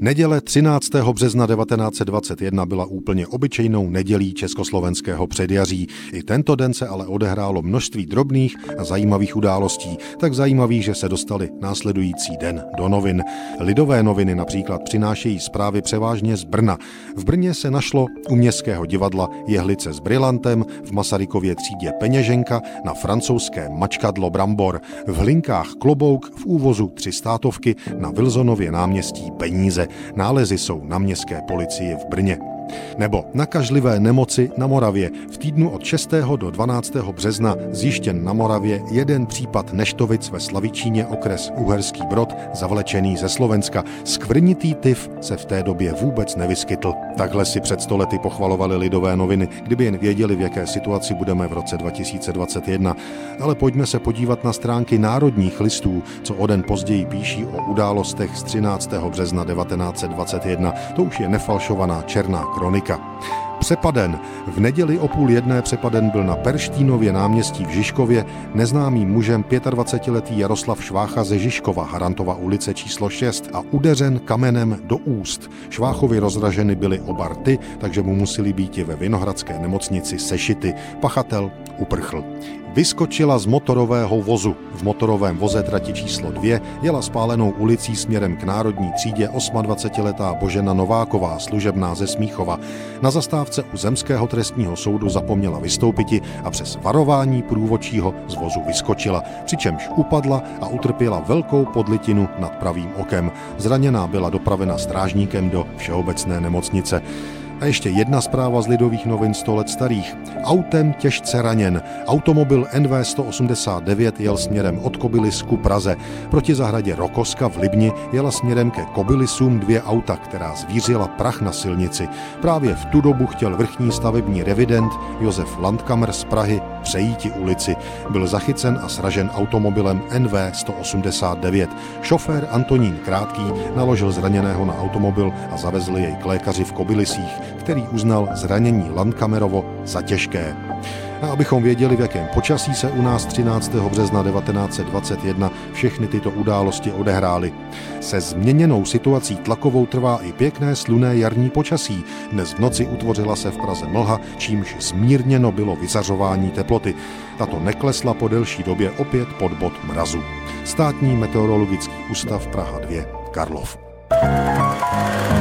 Neděle 13. března 1921 byla úplně obyčejnou nedělí československého předjaří. I tento den se ale odehrálo množství drobných a zajímavých událostí, tak zajímavých, že se dostali následující den do novin. Lidové noviny například přinášejí zprávy převážně z Brna. V Brně se našlo u městského divadla Jehlice s brilantem, v Masarykově třídě peněženka, na francouzské mačkadlo Brambor, v Hlinkách klobouk, v úvozu tři státovky, na Wilsonově náměstí peníze. Nálezy jsou na městské policii v Brně. Nebo nakažlivé nemoci na Moravě. V týdnu od 6. do 12. března zjištěn na Moravě jeden případ neštovic ve Slavičíně okres Uherský Brod, zavlečený ze Slovenska. Skvrnitý tyf se v té době vůbec nevyskytl. Takhle si před stolety pochvalovali lidové noviny, kdyby jen věděli, v jaké situaci budeme v roce 2021. Ale pojďme se podívat na stránky národních listů, co o den později píší o událostech z 13. března 1921. To už je nefalšovaná černá kronika. Přepaden. V neděli o půl jedné přepaden byl na Perštínově náměstí v Žižkově neznámým mužem 25-letý Jaroslav Švácha ze Žižkova, Harantova ulice číslo 6 a udeřen kamenem do úst. Šváchovi rozraženy byly oba rty, takže mu museli být i ve Vinohradské nemocnici sešity. Pachatel uprchl vyskočila z motorového vozu. V motorovém voze trati číslo 2 jela spálenou ulicí směrem k národní třídě 28-letá Božena Nováková, služebná ze Smíchova. Na zastávce u Zemského trestního soudu zapomněla vystoupiti a přes varování průvočího z vozu vyskočila, přičemž upadla a utrpěla velkou podlitinu nad pravým okem. Zraněná byla dopravena strážníkem do všeobecné nemocnice. A ještě jedna zpráva z Lidových novin 100 let starých. Autem těžce raněn. Automobil NV 189 jel směrem od Kobylisku Praze. Proti zahradě Rokoska v Libni jela směrem ke Kobylisům dvě auta, která zvířila prach na silnici. Právě v tu dobu chtěl vrchní stavební revident Josef Landkammer z Prahy přejíti ulici. Byl zachycen a sražen automobilem NV 189. Šofér Antonín Krátký naložil zraněného na automobil a zavezl jej k lékaři v Kobylisích který uznal zranění Landkamerovo za těžké. A abychom věděli, v jakém počasí se u nás 13. března 1921 všechny tyto události odehrály. Se změněnou situací tlakovou trvá i pěkné sluné jarní počasí. Dnes v noci utvořila se v Praze mlha, čímž zmírněno bylo vyzařování teploty. Tato neklesla po delší době opět pod bod mrazu. Státní meteorologický ústav Praha 2 Karlov. Thank you.